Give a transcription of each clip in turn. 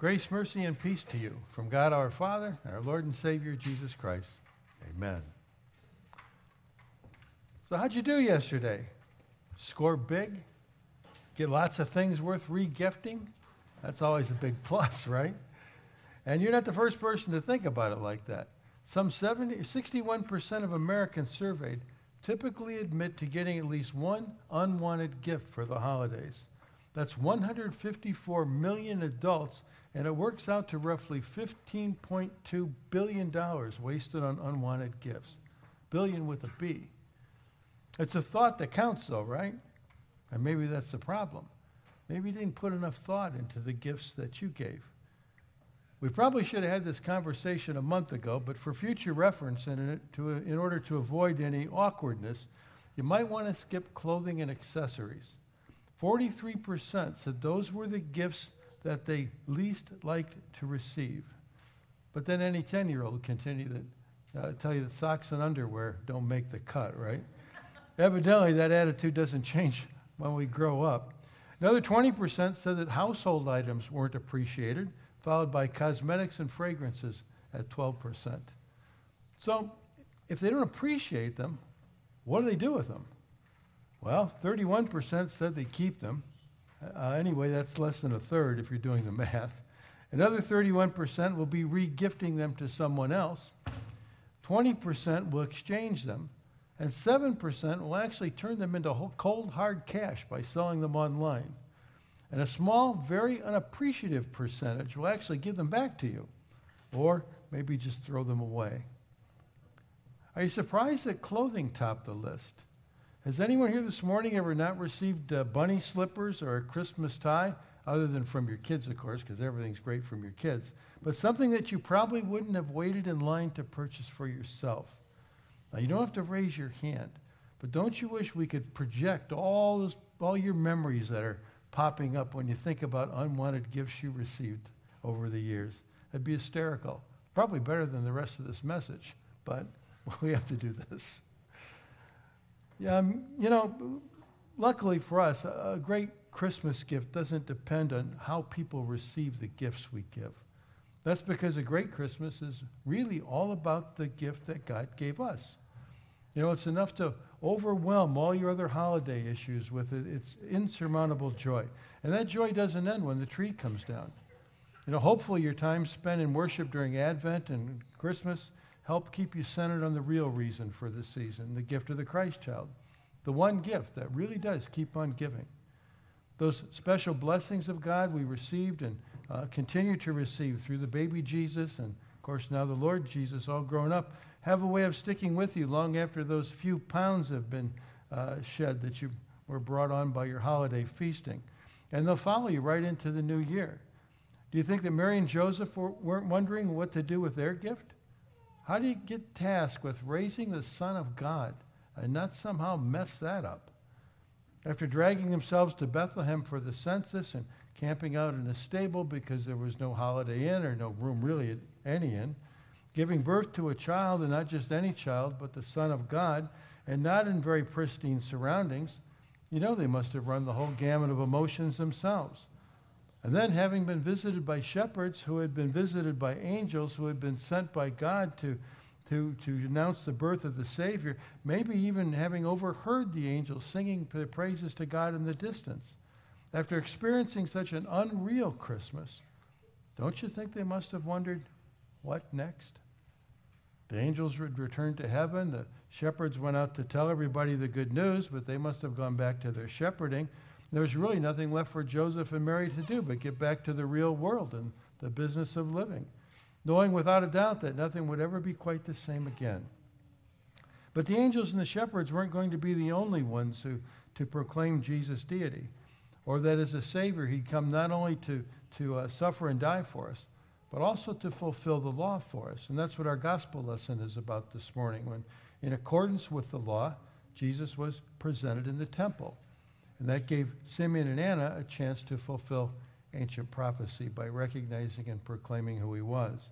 Grace, mercy, and peace to you from God our Father and our Lord and Savior Jesus Christ. Amen. So, how'd you do yesterday? Score big? Get lots of things worth regifting? That's always a big plus, right? And you're not the first person to think about it like that. Some 70, 61% of Americans surveyed typically admit to getting at least one unwanted gift for the holidays. That's 154 million adults, and it works out to roughly $15.2 billion wasted on unwanted gifts. Billion with a B. It's a thought that counts, though, right? And maybe that's the problem. Maybe you didn't put enough thought into the gifts that you gave. We probably should have had this conversation a month ago, but for future reference and in, to, in order to avoid any awkwardness, you might want to skip clothing and accessories. 43% said those were the gifts that they least liked to receive. But then any 10 year old will continue to uh, tell you that socks and underwear don't make the cut, right? Evidently, that attitude doesn't change when we grow up. Another 20% said that household items weren't appreciated, followed by cosmetics and fragrances at 12%. So, if they don't appreciate them, what do they do with them? Well, 31% said they keep them. Uh, anyway, that's less than a third if you're doing the math. Another 31% will be regifting them to someone else. 20% will exchange them. And 7% will actually turn them into cold, hard cash by selling them online. And a small, very unappreciative percentage will actually give them back to you, or maybe just throw them away. Are you surprised that clothing topped the list? Has anyone here this morning ever not received uh, bunny slippers or a Christmas tie? Other than from your kids, of course, because everything's great from your kids. But something that you probably wouldn't have waited in line to purchase for yourself. Now, you don't have to raise your hand, but don't you wish we could project all, those, all your memories that are popping up when you think about unwanted gifts you received over the years? That'd be hysterical. Probably better than the rest of this message, but we have to do this. Yeah, um, you know, luckily for us, a great Christmas gift doesn't depend on how people receive the gifts we give. That's because a great Christmas is really all about the gift that God gave us. You know, it's enough to overwhelm all your other holiday issues with it. It's insurmountable joy. And that joy doesn't end when the tree comes down. You know, hopefully your time spent in worship during Advent and Christmas help keep you centered on the real reason for this season, the gift of the Christ child. The one gift that really does keep on giving. Those special blessings of God we received and uh, continue to receive through the baby Jesus and, of course, now the Lord Jesus, all grown up, have a way of sticking with you long after those few pounds have been uh, shed that you were brought on by your holiday feasting. And they'll follow you right into the new year. Do you think that Mary and Joseph were, weren't wondering what to do with their gift? How do you get tasked with raising the Son of God and not somehow mess that up? After dragging themselves to Bethlehem for the census and camping out in a stable because there was no holiday inn or no room really at any inn, giving birth to a child, and not just any child, but the Son of God, and not in very pristine surroundings, you know they must have run the whole gamut of emotions themselves. And then, having been visited by shepherds who had been visited by angels who had been sent by God to, to, to announce the birth of the Savior, maybe even having overheard the angels singing praises to God in the distance, after experiencing such an unreal Christmas, don't you think they must have wondered, what next? The angels would return to heaven. The shepherds went out to tell everybody the good news, but they must have gone back to their shepherding. There was really nothing left for Joseph and Mary to do but get back to the real world and the business of living, knowing without a doubt that nothing would ever be quite the same again. But the angels and the shepherds weren't going to be the only ones who, to proclaim Jesus' deity, or that as a Savior, He'd come not only to, to uh, suffer and die for us, but also to fulfill the law for us. And that's what our gospel lesson is about this morning, when, in accordance with the law, Jesus was presented in the temple. And that gave Simeon and Anna a chance to fulfill ancient prophecy by recognizing and proclaiming who he was.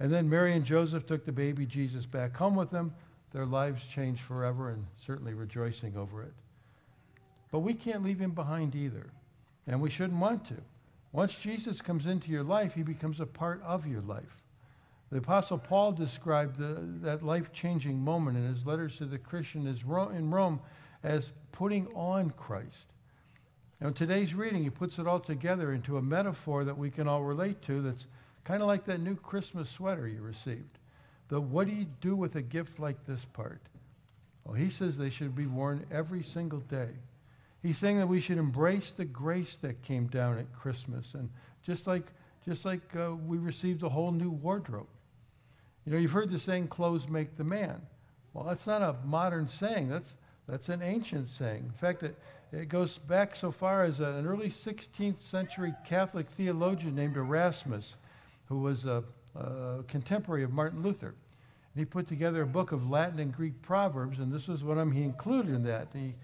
And then Mary and Joseph took the baby Jesus back home with them. Their lives changed forever and certainly rejoicing over it. But we can't leave him behind either. And we shouldn't want to. Once Jesus comes into your life, he becomes a part of your life. The Apostle Paul described the, that life changing moment in his letters to the Christian in Rome as putting on Christ. Now, in today's reading, he puts it all together into a metaphor that we can all relate to that's kind of like that new Christmas sweater you received. The what do you do with a gift like this part? Well, he says they should be worn every single day. He's saying that we should embrace the grace that came down at Christmas, and just like just like uh, we received a whole new wardrobe. You know, you've heard the saying, "Clothes make the man." Well, that's not a modern saying. That's that's an ancient saying. In fact, it, it goes back so far as an early 16th century Catholic theologian named Erasmus, who was a, a contemporary of Martin Luther. And he put together a book of Latin and Greek proverbs, and this is what he included in that. He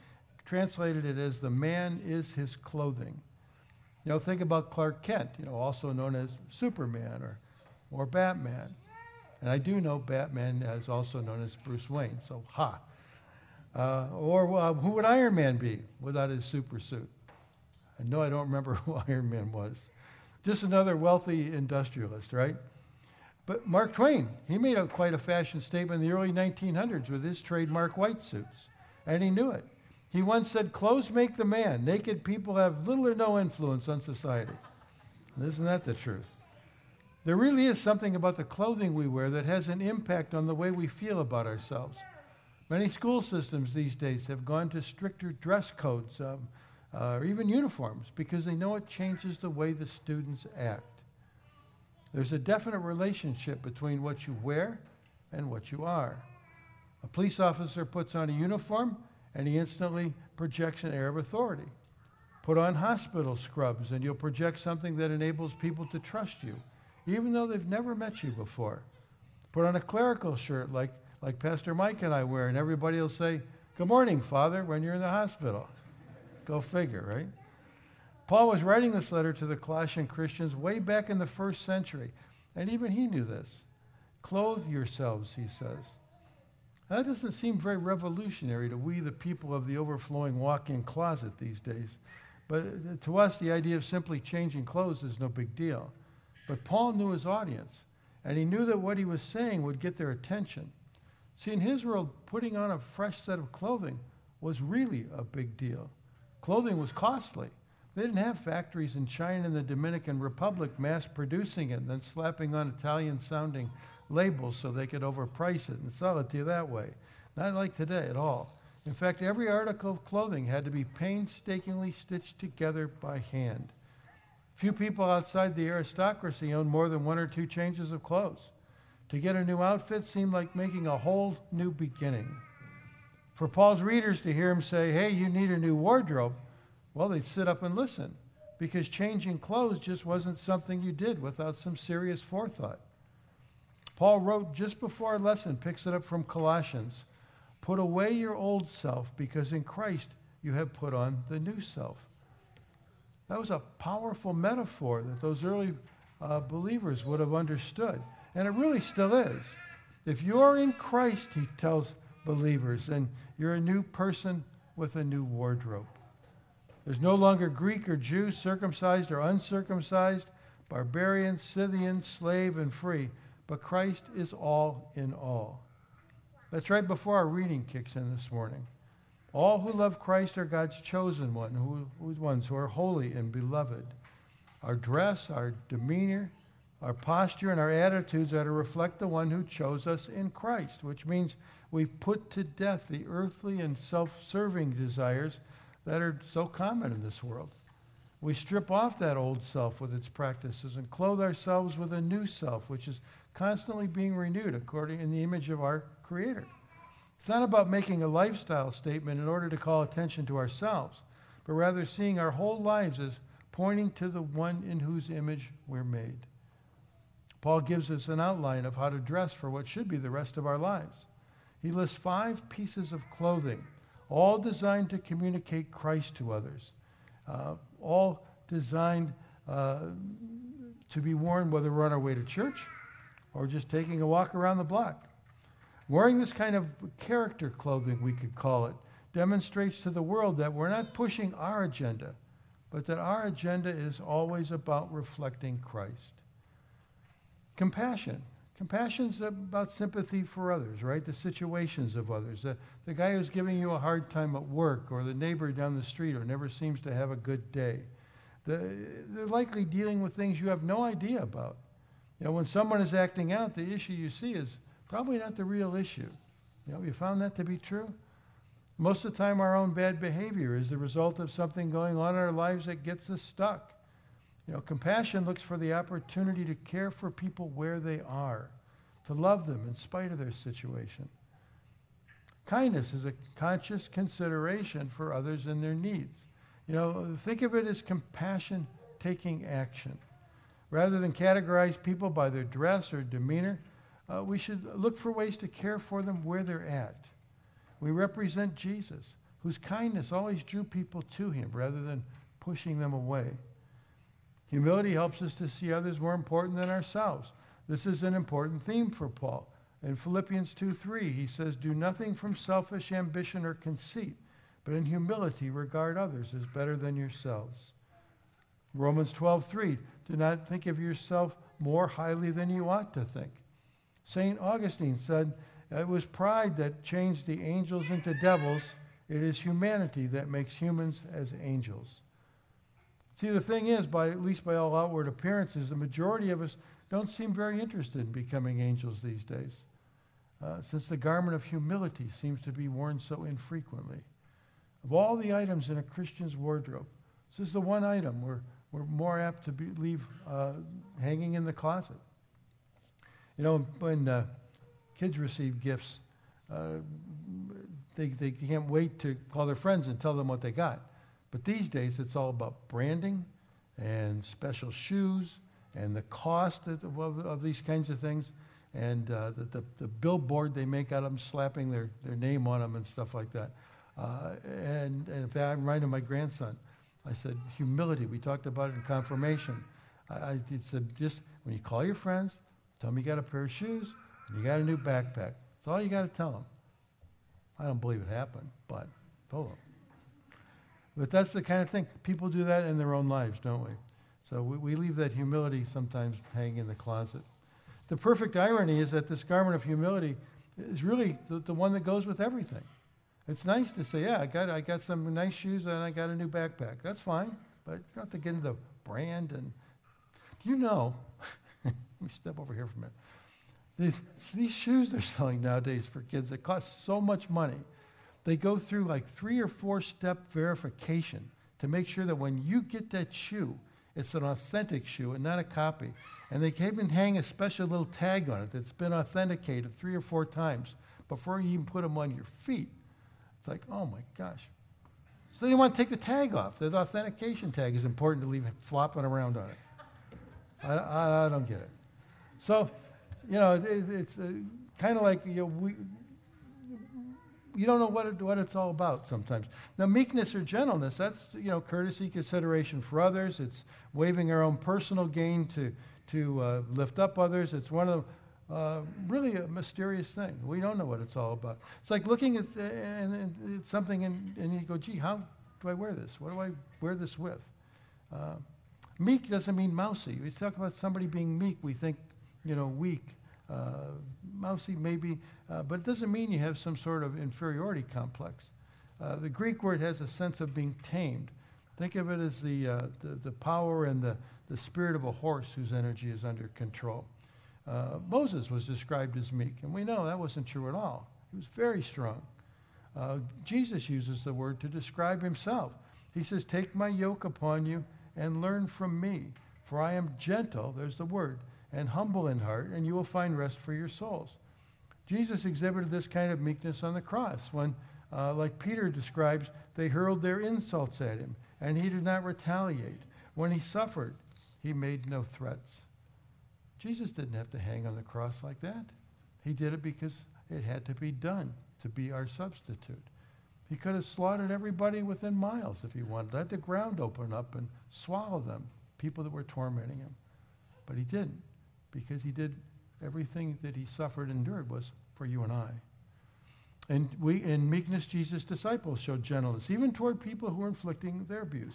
translated it as the man is his clothing. You know, think about Clark Kent, you know, also known as Superman or, or Batman. And I do know Batman is also known as Bruce Wayne, so ha. Uh, or uh, who would Iron Man be without his super suit? I know I don't remember who Iron Man was. Just another wealthy industrialist, right? But Mark Twain, he made a, quite a fashion statement in the early 1900s with his trademark white suits, and he knew it. He once said, Clothes make the man. Naked people have little or no influence on society. Isn't that the truth? There really is something about the clothing we wear that has an impact on the way we feel about ourselves. Many school systems these days have gone to stricter dress codes um, uh, or even uniforms because they know it changes the way the students act. There's a definite relationship between what you wear and what you are. A police officer puts on a uniform and he instantly projects an air of authority. Put on hospital scrubs and you'll project something that enables people to trust you, even though they've never met you before. Put on a clerical shirt like like Pastor Mike and I wear, and everybody will say, Good morning, Father, when you're in the hospital. Go figure, right? Paul was writing this letter to the Colossian Christians way back in the first century, and even he knew this. Clothe yourselves, he says. That doesn't seem very revolutionary to we, the people of the overflowing walk in closet these days. But uh, to us, the idea of simply changing clothes is no big deal. But Paul knew his audience, and he knew that what he was saying would get their attention. See, in his world, putting on a fresh set of clothing was really a big deal. Clothing was costly. They didn't have factories in China and the Dominican Republic mass producing it and then slapping on Italian sounding labels so they could overprice it and sell it to you that way. Not like today at all. In fact, every article of clothing had to be painstakingly stitched together by hand. Few people outside the aristocracy owned more than one or two changes of clothes. To get a new outfit seemed like making a whole new beginning. For Paul's readers to hear him say, Hey, you need a new wardrobe, well, they'd sit up and listen because changing clothes just wasn't something you did without some serious forethought. Paul wrote just before our lesson, picks it up from Colossians Put away your old self because in Christ you have put on the new self. That was a powerful metaphor that those early uh, believers would have understood. And it really still is. If you're in Christ, he tells believers, then you're a new person with a new wardrobe. There's no longer Greek or Jew, circumcised or uncircumcised, barbarian, Scythian, slave, and free, but Christ is all in all. That's right before our reading kicks in this morning. All who love Christ are God's chosen one, who, ones who are holy and beloved. Our dress, our demeanor, our posture and our attitudes are to reflect the one who chose us in Christ, which means we put to death the earthly and self serving desires that are so common in this world. We strip off that old self with its practices and clothe ourselves with a new self, which is constantly being renewed according in the image of our Creator. It's not about making a lifestyle statement in order to call attention to ourselves, but rather seeing our whole lives as pointing to the one in whose image we're made. Paul gives us an outline of how to dress for what should be the rest of our lives. He lists five pieces of clothing, all designed to communicate Christ to others, uh, all designed uh, to be worn whether we're on our way to church or just taking a walk around the block. Wearing this kind of character clothing, we could call it, demonstrates to the world that we're not pushing our agenda, but that our agenda is always about reflecting Christ. Compassion. Compassion's about sympathy for others, right? The situations of others. The, the guy who's giving you a hard time at work, or the neighbor down the street who never seems to have a good day. The, they're likely dealing with things you have no idea about. You know, when someone is acting out, the issue you see is probably not the real issue. You know, you found that to be true? Most of the time, our own bad behavior is the result of something going on in our lives that gets us stuck. You know, compassion looks for the opportunity to care for people where they are, to love them in spite of their situation. Kindness is a conscious consideration for others and their needs. You know, think of it as compassion taking action. Rather than categorize people by their dress or demeanor, uh, we should look for ways to care for them where they're at. We represent Jesus, whose kindness always drew people to him rather than pushing them away. Humility helps us to see others more important than ourselves. This is an important theme for Paul. In Philippians 2 3, he says, Do nothing from selfish ambition or conceit, but in humility regard others as better than yourselves. Romans 12 3, Do not think of yourself more highly than you ought to think. St. Augustine said, It was pride that changed the angels into devils. It is humanity that makes humans as angels. See, the thing is, by at least by all outward appearances, the majority of us don't seem very interested in becoming angels these days, uh, since the garment of humility seems to be worn so infrequently. Of all the items in a Christian's wardrobe, this is the one item we're, we're more apt to be, leave uh, hanging in the closet. You know, when uh, kids receive gifts, uh, they, they can't wait to call their friends and tell them what they got. But these days, it's all about branding and special shoes and the cost of, of, of these kinds of things and uh, the, the, the, billboard they make out of them, slapping their, their name on them and stuff like that. Uh, and, and in fact, I'm reminded my grandson. I said, humility. We talked about it in confirmation. I, I said, just when you call your friends, tell them you got a pair of shoes and you got a new backpack. That's all you got to tell them. I don't believe it happened, but told them. But that's the kind of thing. People do that in their own lives, don't we? So we, we leave that humility sometimes hanging in the closet. The perfect irony is that this garment of humility is really the, the one that goes with everything. It's nice to say, yeah, I got, I got some nice shoes and I got a new backpack. That's fine, but you don't have to get into the brand. And you know? let me step over here for a minute. These, these shoes they're selling nowadays for kids that cost so much money they go through like three or four step verification to make sure that when you get that shoe, it's an authentic shoe and not a copy. And they even hang a special little tag on it that's been authenticated three or four times before you even put them on your feet. It's like, oh my gosh. So they want to take the tag off. The authentication tag is important to leave flopping around on it. I, I, I don't get it. So, you know, it, it's uh, kind of like you know, we, you don't know what, it, what it's all about sometimes. Now, meekness or gentleness, that's, you know, courtesy, consideration for others. It's waiving our own personal gain to, to uh, lift up others. It's one of the, uh, really a mysterious thing. We don't know what it's all about. It's like looking at the, and, and something and, and you go, gee, how do I wear this? What do I wear this with? Uh, meek doesn't mean mousy. We talk about somebody being meek, we think, you know, weak. Mousy maybe, uh, but it doesn't mean you have some sort of inferiority complex. Uh, the Greek word has a sense of being tamed. Think of it as the, uh, the, the, power and the, the spirit of a horse whose energy is under control. Uh, Moses was described as meek, and we know that wasn't true at all. He was very strong. Uh, Jesus uses the word to describe himself. He says, Take my yoke upon you and learn from me, for I am gentle, there's the word, and humble in heart, and you will find rest for your souls. Jesus exhibited this kind of meekness on the cross when, uh, like Peter describes, they hurled their insults at him, and he did not retaliate. When he suffered, he made no threats. Jesus didn't have to hang on the cross like that. He did it because it had to be done to be our substitute. He could have slaughtered everybody within miles if he wanted. Let the ground open up and swallow them, people that were tormenting him. But he didn't because he did everything that he suffered and endured was for you and I. And we, in meekness, Jesus' disciples showed gentleness, even toward people who were inflicting their abuse.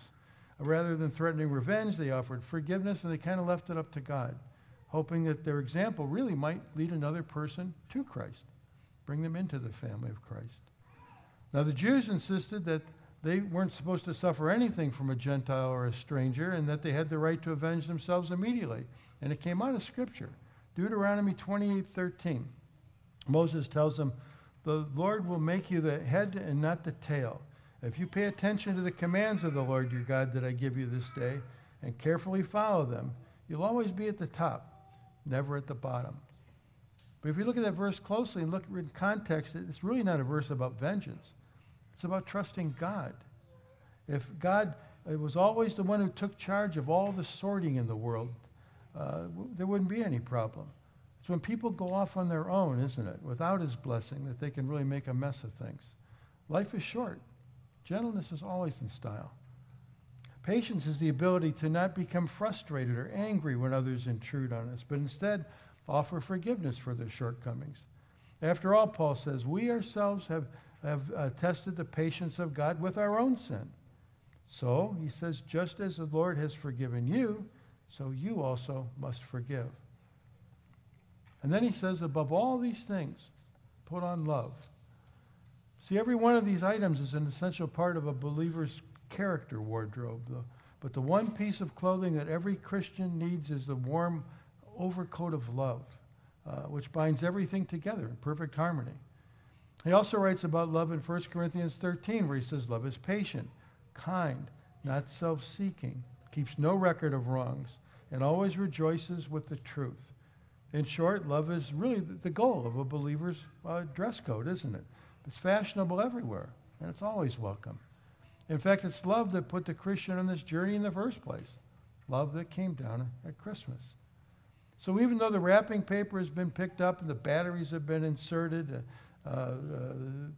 Rather than threatening revenge, they offered forgiveness and they kind of left it up to God, hoping that their example really might lead another person to Christ, bring them into the family of Christ. Now, the Jews insisted that they weren't supposed to suffer anything from a Gentile or a stranger and that they had the right to avenge themselves immediately. And it came out of Scripture. Deuteronomy 28:13. Moses tells them, "The Lord will make you the head and not the tail. If you pay attention to the commands of the Lord your God that I give you this day and carefully follow them, you'll always be at the top, never at the bottom." But if you look at that verse closely and look in context, it's really not a verse about vengeance. It's about trusting God. If God was always the one who took charge of all the sorting in the world, uh, there wouldn't be any problem. It's when people go off on their own, isn't it, without his blessing, that they can really make a mess of things. Life is short. Gentleness is always in style. Patience is the ability to not become frustrated or angry when others intrude on us, but instead offer forgiveness for their shortcomings. After all, Paul says, we ourselves have have uh, tested the patience of God with our own sin. So, he says, just as the Lord has forgiven you, so you also must forgive. And then he says, above all these things, put on love. See, every one of these items is an essential part of a believer's character wardrobe. But the one piece of clothing that every Christian needs is the warm overcoat of love, uh, which binds everything together in perfect harmony. He also writes about love in 1 Corinthians 13, where he says, Love is patient, kind, not self seeking, keeps no record of wrongs, and always rejoices with the truth. In short, love is really the goal of a believer's uh, dress code, isn't it? It's fashionable everywhere, and it's always welcome. In fact, it's love that put the Christian on this journey in the first place. Love that came down at Christmas. So even though the wrapping paper has been picked up and the batteries have been inserted, uh, the,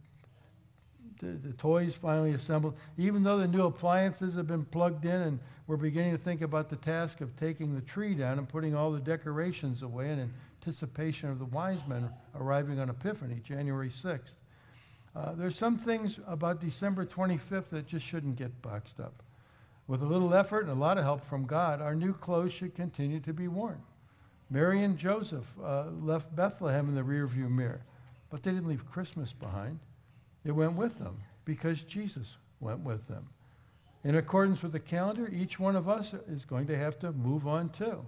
the, toys finally assembled. Even though the new appliances have been plugged in and we're beginning to think about the task of taking the tree down and putting all the decorations away in anticipation of the wise men arriving on Epiphany, January 6th. Uh, there's some things about December 25th that just shouldn't get boxed up. With a little effort and a lot of help from God, our new clothes should continue to be worn. Mary and Joseph uh, left Bethlehem in the rearview mirror. But they didn't leave Christmas behind. It went with them because Jesus went with them. In accordance with the calendar, each one of us is going to have to move on too.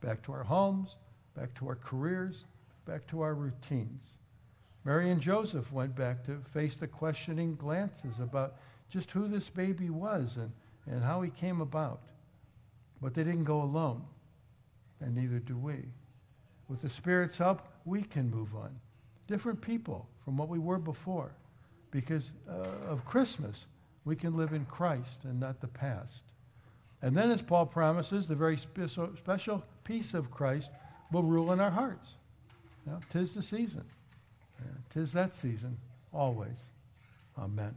Back to our homes, back to our careers, back to our routines. Mary and Joseph went back to face the questioning glances about just who this baby was and, and how he came about. But they didn't go alone, and neither do we. With the Spirit's help, we can move on different people from what we were before. Because uh, of Christmas, we can live in Christ and not the past. And then, as Paul promises, the very spe- special peace of Christ will rule in our hearts. Know, tis the season. Yeah, tis that season, always. Amen.